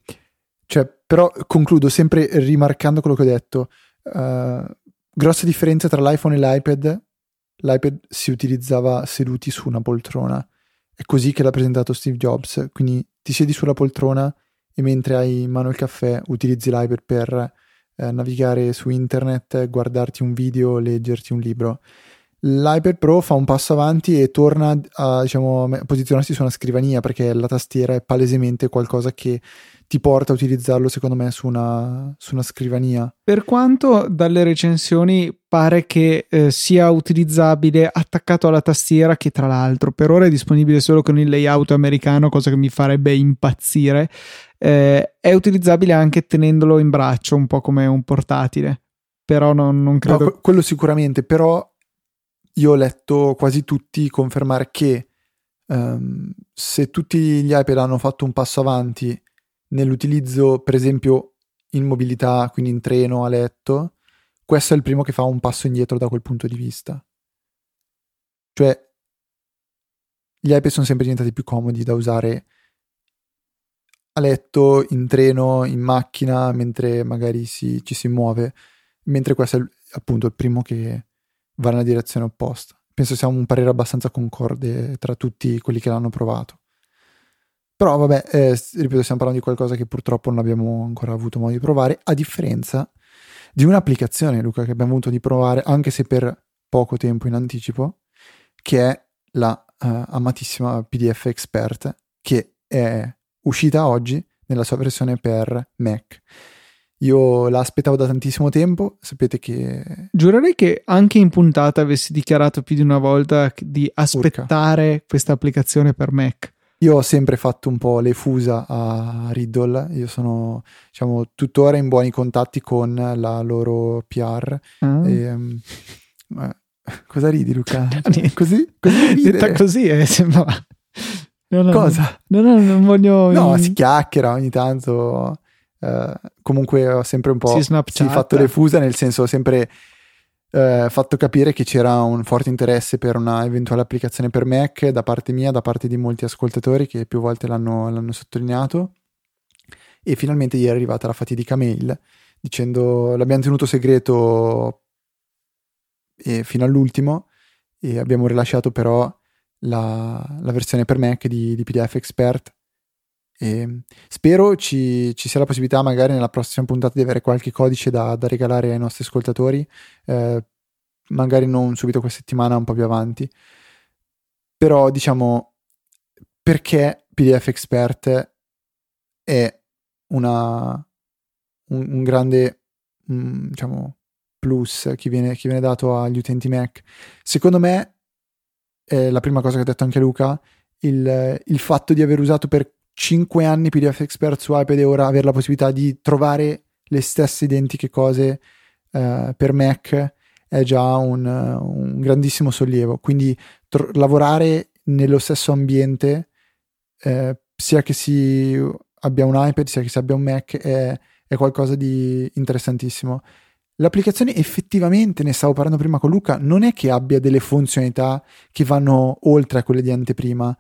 [SPEAKER 2] cioè, però concludo sempre rimarcando quello che ho detto. Uh, grossa differenza tra l'iPhone e l'iPad. L'iPad si utilizzava seduti su una poltrona. È così che l'ha presentato Steve Jobs, quindi ti siedi sulla poltrona e mentre hai in mano il caffè utilizzi l'iPad per eh, navigare su internet, guardarti un video, leggerti un libro. L'iPad Pro fa un passo avanti e torna a diciamo, posizionarsi su una scrivania perché la tastiera è palesemente qualcosa che ti porta a utilizzarlo secondo me su una, su una scrivania.
[SPEAKER 1] Per quanto dalle recensioni pare che eh, sia utilizzabile attaccato alla tastiera che tra l'altro per ora è disponibile solo con il layout americano, cosa che mi farebbe impazzire, eh, è utilizzabile anche tenendolo in braccio, un po' come un portatile. Però non, non credo...
[SPEAKER 2] No, quello sicuramente, però io ho letto quasi tutti confermare che um, se tutti gli iPad hanno fatto un passo avanti nell'utilizzo, per esempio, in mobilità, quindi in treno, a letto, questo è il primo che fa un passo indietro da quel punto di vista. Cioè, gli iPad sono sempre diventati più comodi da usare a letto, in treno, in macchina, mentre magari si, ci si muove, mentre questo è appunto il primo che va nella direzione opposta. Penso sia un parere abbastanza concorde tra tutti quelli che l'hanno provato. Però vabbè, eh, ripeto, stiamo parlando di qualcosa che purtroppo non abbiamo ancora avuto modo di provare, a differenza di un'applicazione, Luca, che abbiamo avuto di provare, anche se per poco tempo in anticipo, che è la uh, amatissima PDF Expert, che è uscita oggi nella sua versione per Mac. Io la aspettavo da tantissimo tempo, sapete che...
[SPEAKER 1] Giurerei che anche in puntata avessi dichiarato più di una volta di aspettare Urca. questa applicazione per Mac.
[SPEAKER 2] Io ho sempre fatto un po' le fusa a Riddle, io sono diciamo tuttora in buoni contatti con la loro PR. Ah. E, um, eh, cosa ridi Luca? <laughs>
[SPEAKER 1] così? così Detta così eh, sembra...
[SPEAKER 2] No, no, Cosa?
[SPEAKER 1] No, no, non voglio...
[SPEAKER 2] No, si chiacchiera ogni tanto. Uh, comunque ho sempre un po' sì, fatto le fusa, nel senso sempre eh, fatto capire che c'era un forte interesse per una eventuale applicazione per Mac da parte mia, da parte di molti ascoltatori che più volte l'hanno, l'hanno sottolineato. E finalmente ieri è arrivata la fatidica mail dicendo l'abbiamo tenuto segreto e fino all'ultimo e abbiamo rilasciato però la, la versione per Mac di, di PDF Expert e spero ci, ci, sia la possibilità, magari nella prossima puntata, di avere qualche codice da, da regalare ai nostri ascoltatori. Eh, magari non subito questa settimana, un po' più avanti. Però diciamo perché PDF Expert è una, un, un grande um, diciamo, plus che viene, che viene dato agli utenti Mac. Secondo me, è la prima cosa che ha detto anche Luca, il, il fatto di aver usato per 5 anni PDF Expert su iPad e ora avere la possibilità di trovare le stesse identiche cose uh, per Mac è già un, un grandissimo sollievo. Quindi tro- lavorare nello stesso ambiente, eh, sia che si abbia un iPad, sia che si abbia un Mac, è, è qualcosa di interessantissimo. L'applicazione effettivamente, ne stavo parlando prima con Luca, non è che abbia delle funzionalità che vanno oltre a quelle di anteprima.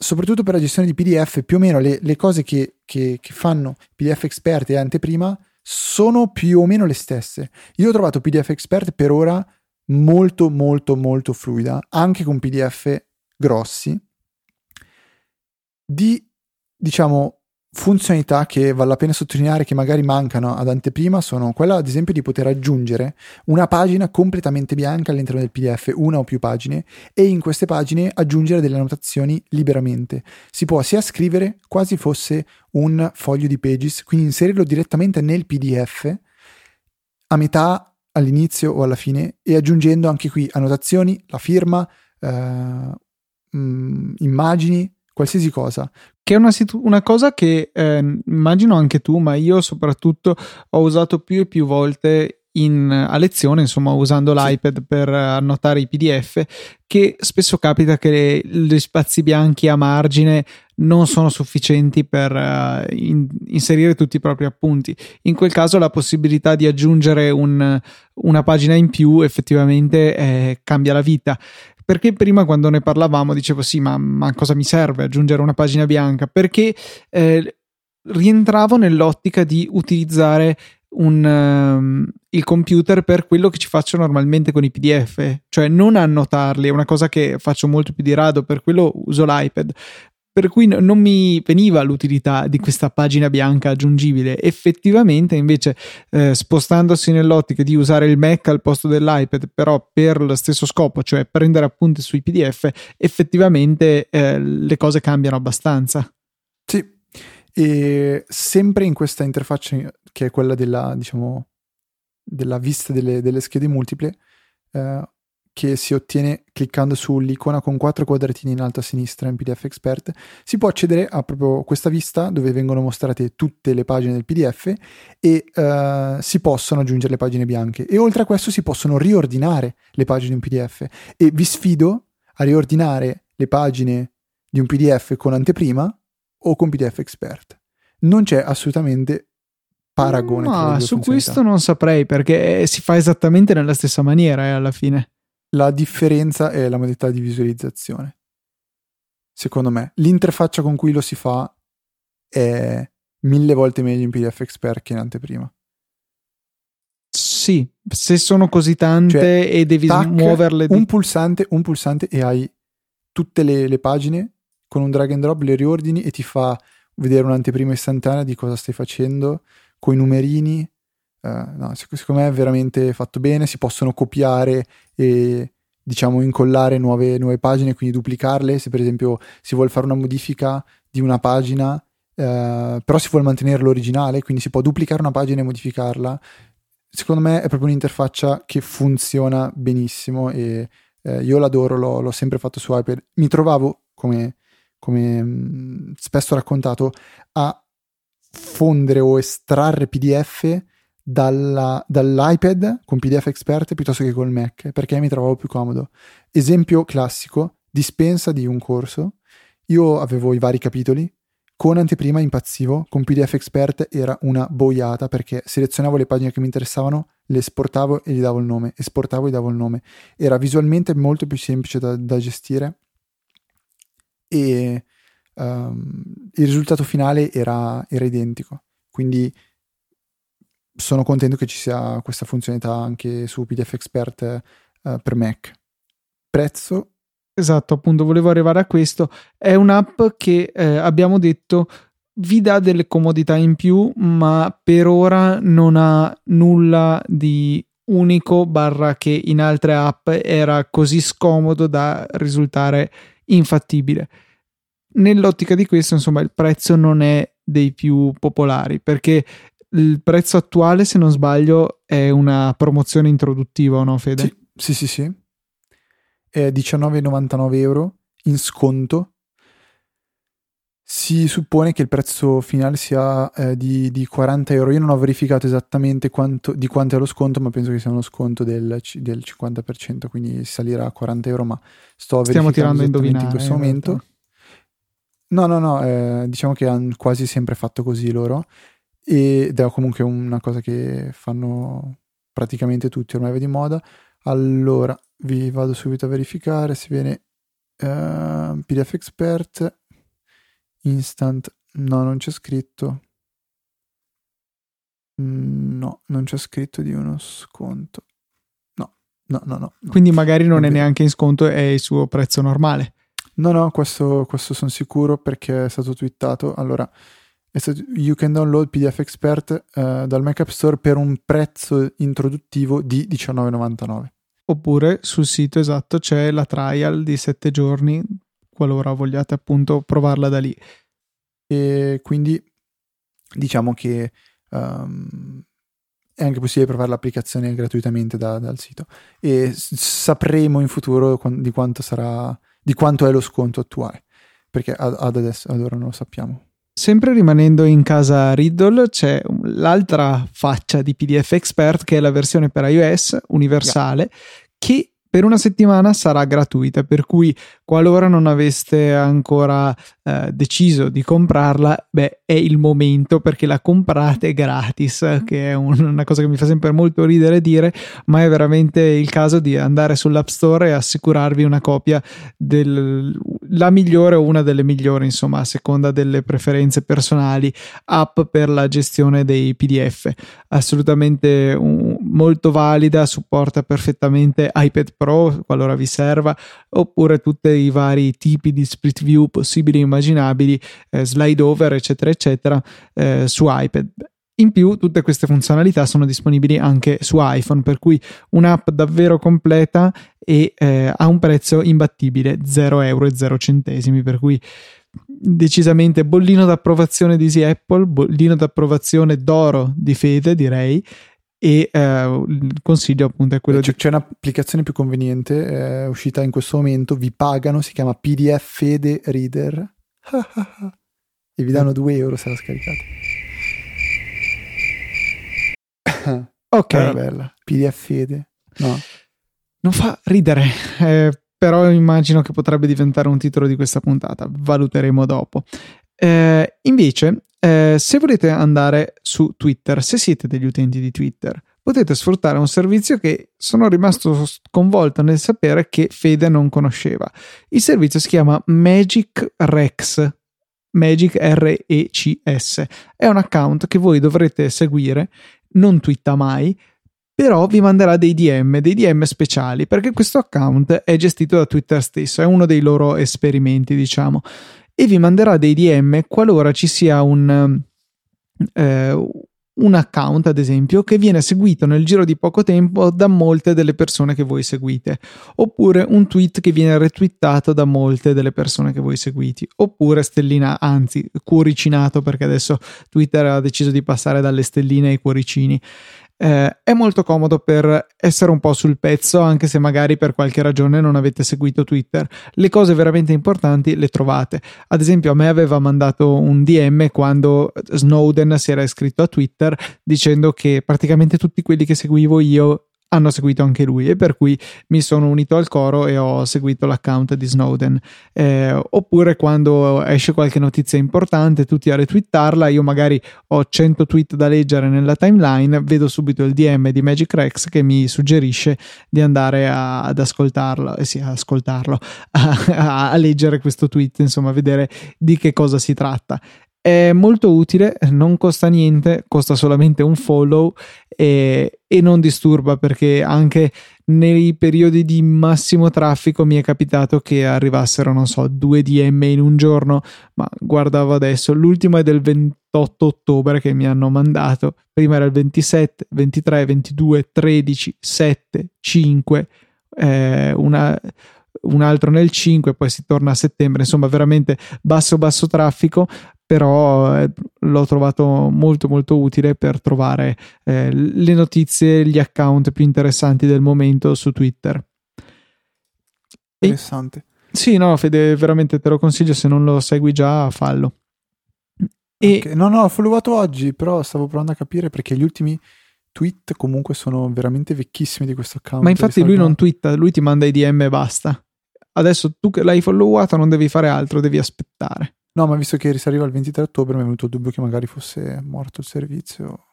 [SPEAKER 2] Soprattutto per la gestione di PDF, più o meno le, le cose che, che, che fanno PDF Expert e anteprima sono più o meno le stesse. Io ho trovato PDF Expert per ora molto molto molto fluida, anche con PDF grossi, di diciamo funzionalità che vale la pena sottolineare che magari mancano ad anteprima sono quella ad esempio di poter aggiungere una pagina completamente bianca all'interno del PDF, una o più pagine, e in queste pagine aggiungere delle annotazioni liberamente. Si può sia scrivere quasi fosse un foglio di pages, quindi inserirlo direttamente nel PDF a metà, all'inizio o alla fine e aggiungendo anche qui annotazioni, la firma, eh, mh, mm, immagini, qualsiasi cosa.
[SPEAKER 1] Che è una, situ- una cosa che eh, immagino anche tu, ma io soprattutto ho usato più e più volte in, a lezione, insomma, usando l'iPad per annotare i PDF, che spesso capita che gli spazi bianchi a margine non sono sufficienti per uh, in, inserire tutti i propri appunti. In quel caso la possibilità di aggiungere un, una pagina in più effettivamente eh, cambia la vita perché prima quando ne parlavamo dicevo sì, ma, ma cosa mi serve aggiungere una pagina bianca? Perché eh, rientravo nell'ottica di utilizzare un, um, il computer per quello che ci faccio normalmente con i PDF, cioè non annotarli, è una cosa che faccio molto più di rado, per quello uso l'iPad per cui non mi veniva l'utilità di questa pagina bianca aggiungibile. Effettivamente, invece, eh, spostandosi nell'ottica di usare il Mac al posto dell'iPad, però per lo stesso scopo, cioè prendere appunti sui PDF, effettivamente eh, le cose cambiano abbastanza.
[SPEAKER 2] Sì, e sempre in questa interfaccia che è quella della, diciamo, della vista delle, delle schede multiple, eh, che si ottiene cliccando sull'icona con quattro quadratini in alto a sinistra in PDF Expert, si può accedere a proprio questa vista dove vengono mostrate tutte le pagine del PDF e uh, si possono aggiungere le pagine bianche. E oltre a questo si possono riordinare le pagine in PDF. E vi sfido a riordinare le pagine di un PDF con anteprima o con PDF Expert. Non c'è assolutamente paragone.
[SPEAKER 1] Ma su questo non saprei perché si fa esattamente nella stessa maniera eh, alla fine.
[SPEAKER 2] La differenza è la modalità di visualizzazione. Secondo me, l'interfaccia con cui lo si fa è mille volte meglio in PDF Expert che in anteprima.
[SPEAKER 1] Sì, se sono così tante cioè, e devi tac, muoverle.
[SPEAKER 2] Di... Un, pulsante, un pulsante e hai tutte le, le pagine con un drag and drop, le riordini e ti fa vedere un'anteprima istantanea di cosa stai facendo, con i numerini, Uh, no, secondo me è veramente fatto bene, si possono copiare e diciamo incollare nuove, nuove, pagine, quindi duplicarle, se per esempio si vuole fare una modifica di una pagina, uh, però si vuole mantenere l'originale, quindi si può duplicare una pagina e modificarla. Secondo me è proprio un'interfaccia che funziona benissimo e uh, io l'adoro, l'ho, l'ho, sempre fatto su iPad. Mi trovavo, come, come mh, spesso raccontato, a fondere o estrarre PDF dalla, dall'iPad con PDF Expert piuttosto che col Mac perché mi trovavo più comodo. Esempio classico, dispensa di un corso. Io avevo i vari capitoli, con anteprima impazzivo, con PDF Expert era una boiata perché selezionavo le pagine che mi interessavano, le esportavo e gli davo il nome, esportavo e gli davo il nome. Era visualmente molto più semplice da, da gestire e um, il risultato finale era, era identico. Quindi sono contento che ci sia questa funzionalità anche su PDF Expert uh, per Mac. Prezzo?
[SPEAKER 1] Esatto, appunto, volevo arrivare a questo. È un'app che eh, abbiamo detto vi dà delle comodità in più, ma per ora non ha nulla di unico barra che in altre app era così scomodo da risultare infattibile. Nell'ottica di questo, insomma, il prezzo non è dei più popolari perché il prezzo attuale, se non sbaglio, è una promozione introduttiva, no, Fede?
[SPEAKER 2] Sì, sì, sì. sì. È 19,99 euro in sconto. Si suppone che il prezzo finale sia eh, di, di, 40 euro. Io non ho verificato esattamente quanto, di quanto è lo sconto, ma penso che sia uno sconto del, del 50%, quindi salirà a 40 euro. Ma sto
[SPEAKER 1] Stiamo tirando a indovinare
[SPEAKER 2] in questo momento. No, no, no, eh, diciamo che hanno quasi sempre fatto così loro ed è comunque una cosa che fanno praticamente tutti ormai va di moda. Allora, vi vado subito a verificare se viene uh, eh, PDF Expert Instant. No, non c'è scritto. Mm, no, non c'è scritto di uno sconto. No, no, no, no.
[SPEAKER 1] Quindi magari non, non è neanche in sconto, è il suo prezzo normale.
[SPEAKER 2] No, no, questo, questo sono sicuro perché è stato twittato. Allora, you can download PDF Expert uh, dal Mac App Store per un prezzo introduttivo di 19,99.
[SPEAKER 1] Oppure sul sito esatto c'è la trial di 7 giorni, qualora vogliate appunto provarla da lì.
[SPEAKER 2] E quindi diciamo che um, è anche possibile provare l'applicazione gratuitamente da, dal sito e sapremo in futuro di quanto sarà di quanto è lo sconto attuale, perché ad adesso, ad ora non lo sappiamo.
[SPEAKER 1] Sempre rimanendo in casa Riddle, c'è l'altra faccia di PDF Expert che è la versione per iOS universale yeah. che per una settimana sarà gratuita, per cui qualora non aveste ancora eh, deciso di comprarla, beh, è il momento perché la comprate gratis, mm. che è un, una cosa che mi fa sempre molto ridere dire, ma è veramente il caso di andare sull'App Store e assicurarvi una copia della migliore o una delle migliori, insomma, a seconda delle preferenze personali, app per la gestione dei PDF. Assolutamente un, molto valida, supporta perfettamente iPad Pro qualora vi serva, oppure tutti i vari tipi di split view possibili e immaginabili, eh, slide over, eccetera, eccetera, eh, su iPad. In più, tutte queste funzionalità sono disponibili anche su iPhone, per cui un'app davvero completa e eh, a un prezzo imbattibile, 0 euro e 0 centesimi, per cui decisamente bollino d'approvazione di Easy Apple, bollino d'approvazione d'oro di Fede, direi, e eh, il consiglio appunto è quello
[SPEAKER 2] c'è,
[SPEAKER 1] di...
[SPEAKER 2] C'è un'applicazione più conveniente, è uscita in questo momento, vi pagano, si chiama PDF Fede Reader <laughs> e vi danno 2 euro se la scaricate. <laughs>
[SPEAKER 1] ok.
[SPEAKER 2] Era bella, PDF Fede. No.
[SPEAKER 1] Non fa ridere, eh, però immagino che potrebbe diventare un titolo di questa puntata, valuteremo dopo. Eh, invece, eh, se volete andare su Twitter, se siete degli utenti di Twitter, potete sfruttare un servizio che sono rimasto sconvolto nel sapere che Fede non conosceva. Il servizio si chiama Magic Rex. Magic R-E-C-S è un account che voi dovrete seguire, non twitta mai, però vi manderà dei DM, dei DM speciali, perché questo account è gestito da Twitter stesso, è uno dei loro esperimenti, diciamo e vi manderà dei DM qualora ci sia un, eh, un account, ad esempio, che viene seguito nel giro di poco tempo da molte delle persone che voi seguite, oppure un tweet che viene retweetato da molte delle persone che voi seguite, oppure stellina, anzi, cuoricinato perché adesso Twitter ha deciso di passare dalle stelline ai cuoricini. Eh, è molto comodo per essere un po' sul pezzo, anche se magari per qualche ragione non avete seguito Twitter. Le cose veramente importanti le trovate. Ad esempio, a me aveva mandato un DM quando Snowden si era iscritto a Twitter dicendo che praticamente tutti quelli che seguivo io hanno seguito anche lui e per cui mi sono unito al coro e ho seguito l'account di Snowden. Eh, oppure quando esce qualche notizia importante, tutti a retweetarla, io magari ho 100 tweet da leggere nella timeline, vedo subito il DM di Magic Rex che mi suggerisce di andare a, ad ascoltarlo, eh sì, ascoltarlo, <laughs> a, a leggere questo tweet, insomma, a vedere di che cosa si tratta. È molto utile, non costa niente, costa solamente un follow e, e, non disturba perché anche nei periodi di massimo traffico mi è capitato che arrivassero, non so, due DM in un giorno, ma guardavo adesso, l'ultimo è del 28 ottobre che mi hanno mandato, prima era il 27, 23, 22, 13, 7, 5, eh, una un altro nel 5, poi si torna a settembre, insomma veramente basso basso traffico, però eh, l'ho trovato molto molto utile per trovare eh, le notizie, gli account più interessanti del momento su Twitter.
[SPEAKER 2] Interessante.
[SPEAKER 1] E, sì, no, Fede, veramente te lo consiglio, se non lo segui già, fallo.
[SPEAKER 2] E, okay. No, no, l'ho followato oggi, però stavo provando a capire perché gli ultimi tweet comunque sono veramente vecchissimi di questo account.
[SPEAKER 1] Ma infatti lui non twitta, lui ti manda i DM e basta. Adesso tu che l'hai followato non devi fare altro, devi aspettare.
[SPEAKER 2] No, ma visto che risaliva il 23 ottobre mi è venuto il dubbio che magari fosse morto il servizio.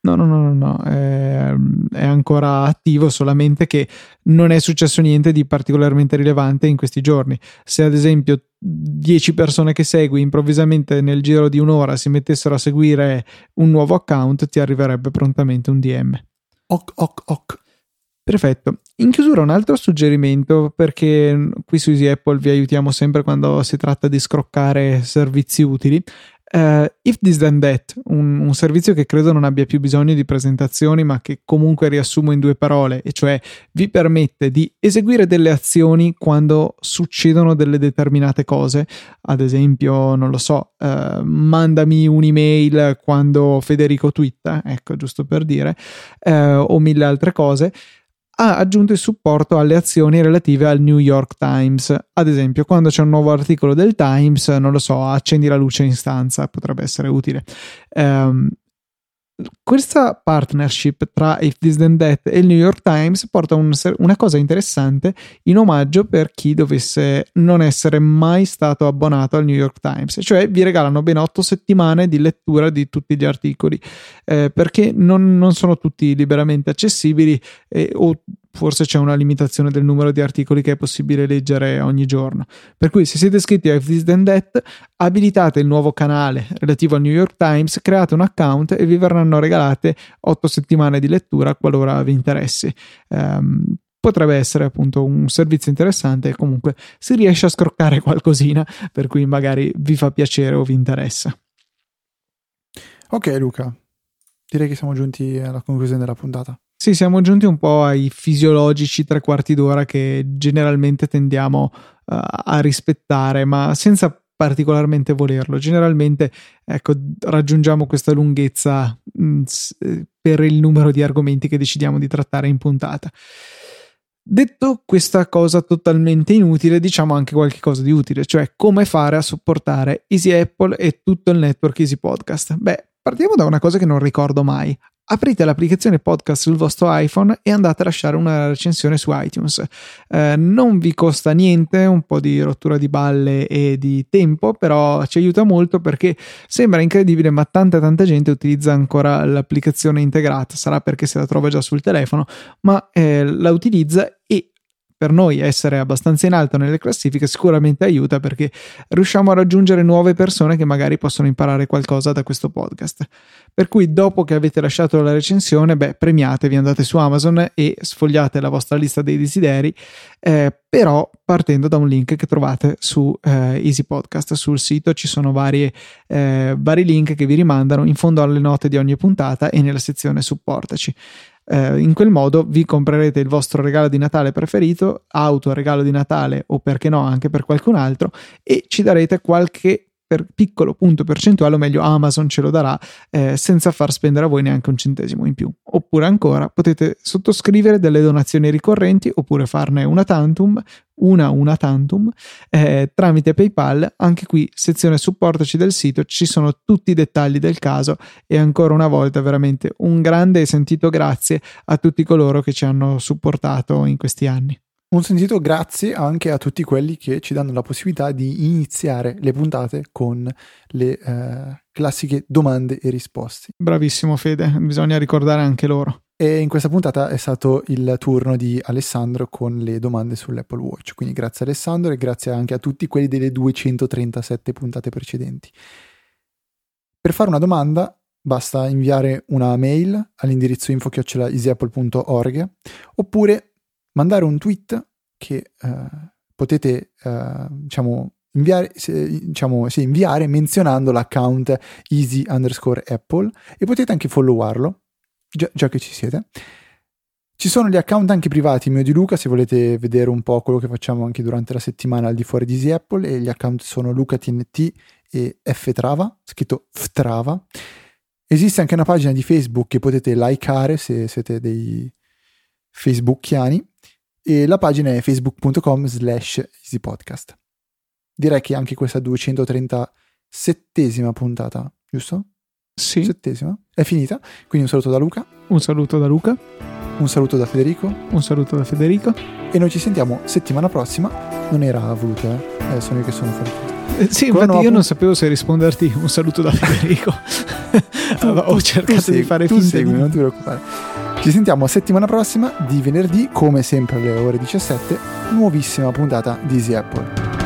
[SPEAKER 1] No, no, no, no, no. È, è, ancora attivo, solamente che non è successo niente di particolarmente rilevante in questi giorni. Se ad esempio 10 persone che segui improvvisamente nel giro di un'ora si mettessero a seguire un nuovo account, ti arriverebbe prontamente un DM.
[SPEAKER 2] Ok, ok, ok.
[SPEAKER 1] Perfetto. In chiusura un altro suggerimento perché qui su Easy Apple vi aiutiamo sempre quando si tratta di scroccare servizi utili. Uh, If This Then That, un, un, servizio che credo non abbia più bisogno di presentazioni, ma che comunque riassumo in due parole, e cioè vi permette di eseguire delle azioni quando succedono delle determinate cose. Ad esempio, non lo so, uh, mandami un'email quando Federico twitta, ecco, giusto per dire, uh, o mille altre cose ha aggiunto il supporto alle azioni relative al New York Times. Ad esempio, quando c'è un nuovo articolo del Times, non lo so, accendi la luce in stanza, potrebbe essere utile. Um, questa partnership tra If This Then That e il New York Times porta un, una cosa interessante in omaggio per chi dovesse non essere mai stato abbonato al New York Times, cioè vi regalano ben otto settimane di lettura di tutti gli articoli, eh, perché non, non, sono tutti liberamente accessibili eh, o forse c'è una limitazione del numero di articoli che è possibile leggere ogni giorno. Per cui, se siete iscritti a If This Then That, abilitate il nuovo canale relativo al New York Times, create un account e vi verranno regalate 8 settimane di lettura qualora vi interessi. Um, potrebbe essere appunto un servizio interessante e comunque si riesce a scroccare <laughs> qualcosina per cui magari vi fa piacere o vi interessa.
[SPEAKER 2] Ok Luca, direi che siamo giunti alla conclusione della puntata.
[SPEAKER 1] Sì, siamo giunti un po' ai fisiologici tre quarti d'ora che generalmente tendiamo uh, a rispettare, ma senza particolarmente volerlo. Generalmente, ecco, raggiungiamo questa lunghezza mh, mm, per il numero di argomenti che decidiamo di trattare in puntata. Detto questa cosa totalmente inutile, diciamo anche qualche cosa di utile, cioè come fare a supportare Easy Apple e tutto il network Easy Podcast. Beh, partiamo da una cosa che non ricordo mai aprite l'applicazione podcast sul vostro iPhone e andate a lasciare una recensione su iTunes. Eh, non vi costa niente, un po' di rottura di balle e di tempo, però ci aiuta molto perché sembra incredibile, ma tanta tanta gente utilizza ancora l'applicazione integrata, sarà perché se la trova già sul telefono, ma eh, la utilizza e per noi essere abbastanza in alto nelle classifiche sicuramente aiuta perché riusciamo a raggiungere nuove persone che magari possono imparare qualcosa da questo podcast. Per cui dopo che avete lasciato la recensione, beh, premiatevi, andate su Amazon e sfogliate la vostra lista dei desideri, eh, però partendo da un link che trovate su eh, Easy Podcast. Sul sito ci sono varie, eh, vari link che vi rimandano in fondo alle note di ogni puntata e nella sezione supportaci. Eh, in quel modo vi comprerete il vostro regalo di Natale preferito, auto regalo di Natale o perché no anche per qualcun altro e ci darete qualche per piccolo punto percentuale, o meglio Amazon ce lo darà eh, senza far spendere a voi neanche un centesimo in più. Oppure ancora potete sottoscrivere delle donazioni ricorrenti oppure farne una tantum, una una tantum, eh, tramite PayPal. Anche qui, sezione supportaci del sito, ci sono tutti i dettagli del caso e ancora una volta veramente un grande e sentito grazie a tutti coloro che ci hanno supportato in questi anni.
[SPEAKER 2] Un sentito grazie anche a tutti quelli che ci danno la possibilità di iniziare le puntate con le eh, classiche domande e risposte.
[SPEAKER 1] Bravissimo Fede, bisogna ricordare anche loro.
[SPEAKER 2] E in questa puntata è stato il turno di Alessandro con le domande sull'Apple Watch. Quindi grazie Alessandro e grazie anche a tutti quelli delle 237 puntate precedenti. Per fare una domanda basta inviare una mail all'indirizzo info-easyapple.org oppure mandare un tweet che eh, potete eh, diciamo, inviare, se, diciamo, sì, inviare menzionando l'account easy underscore apple e potete anche followarlo già, già che ci siete. Ci sono gli account anche privati mio di Luca se volete vedere un po' quello che facciamo anche durante la settimana al di fuori di Easy Apple e gli account sono LucaTNT e Ftrava, scritto Ftrava. Esiste anche una pagina di Facebook che potete likeare se siete dei facebookiani e la pagina è facebook.com slash easypodcast. Direi che anche questa 237esima puntata, giusto?
[SPEAKER 1] Sì.
[SPEAKER 2] Settesima. È finita. Quindi un saluto da Luca.
[SPEAKER 1] Un saluto da Luca.
[SPEAKER 2] Un saluto da Federico.
[SPEAKER 1] Un saluto da Federico.
[SPEAKER 2] E noi ci sentiamo settimana prossima. Non era voluto, eh. eh sono io che sono fuori.
[SPEAKER 1] Sì, infatti io non sapevo se risponderti un saluto da Federico. <laughs> tu, Ho cercato
[SPEAKER 2] segui,
[SPEAKER 1] di fare
[SPEAKER 2] tu
[SPEAKER 1] finta
[SPEAKER 2] segui,
[SPEAKER 1] di...
[SPEAKER 2] non ti preoccupare. Ci sentiamo settimana prossima di venerdì, come sempre alle ore 17, nuovissima puntata di Easy Apple.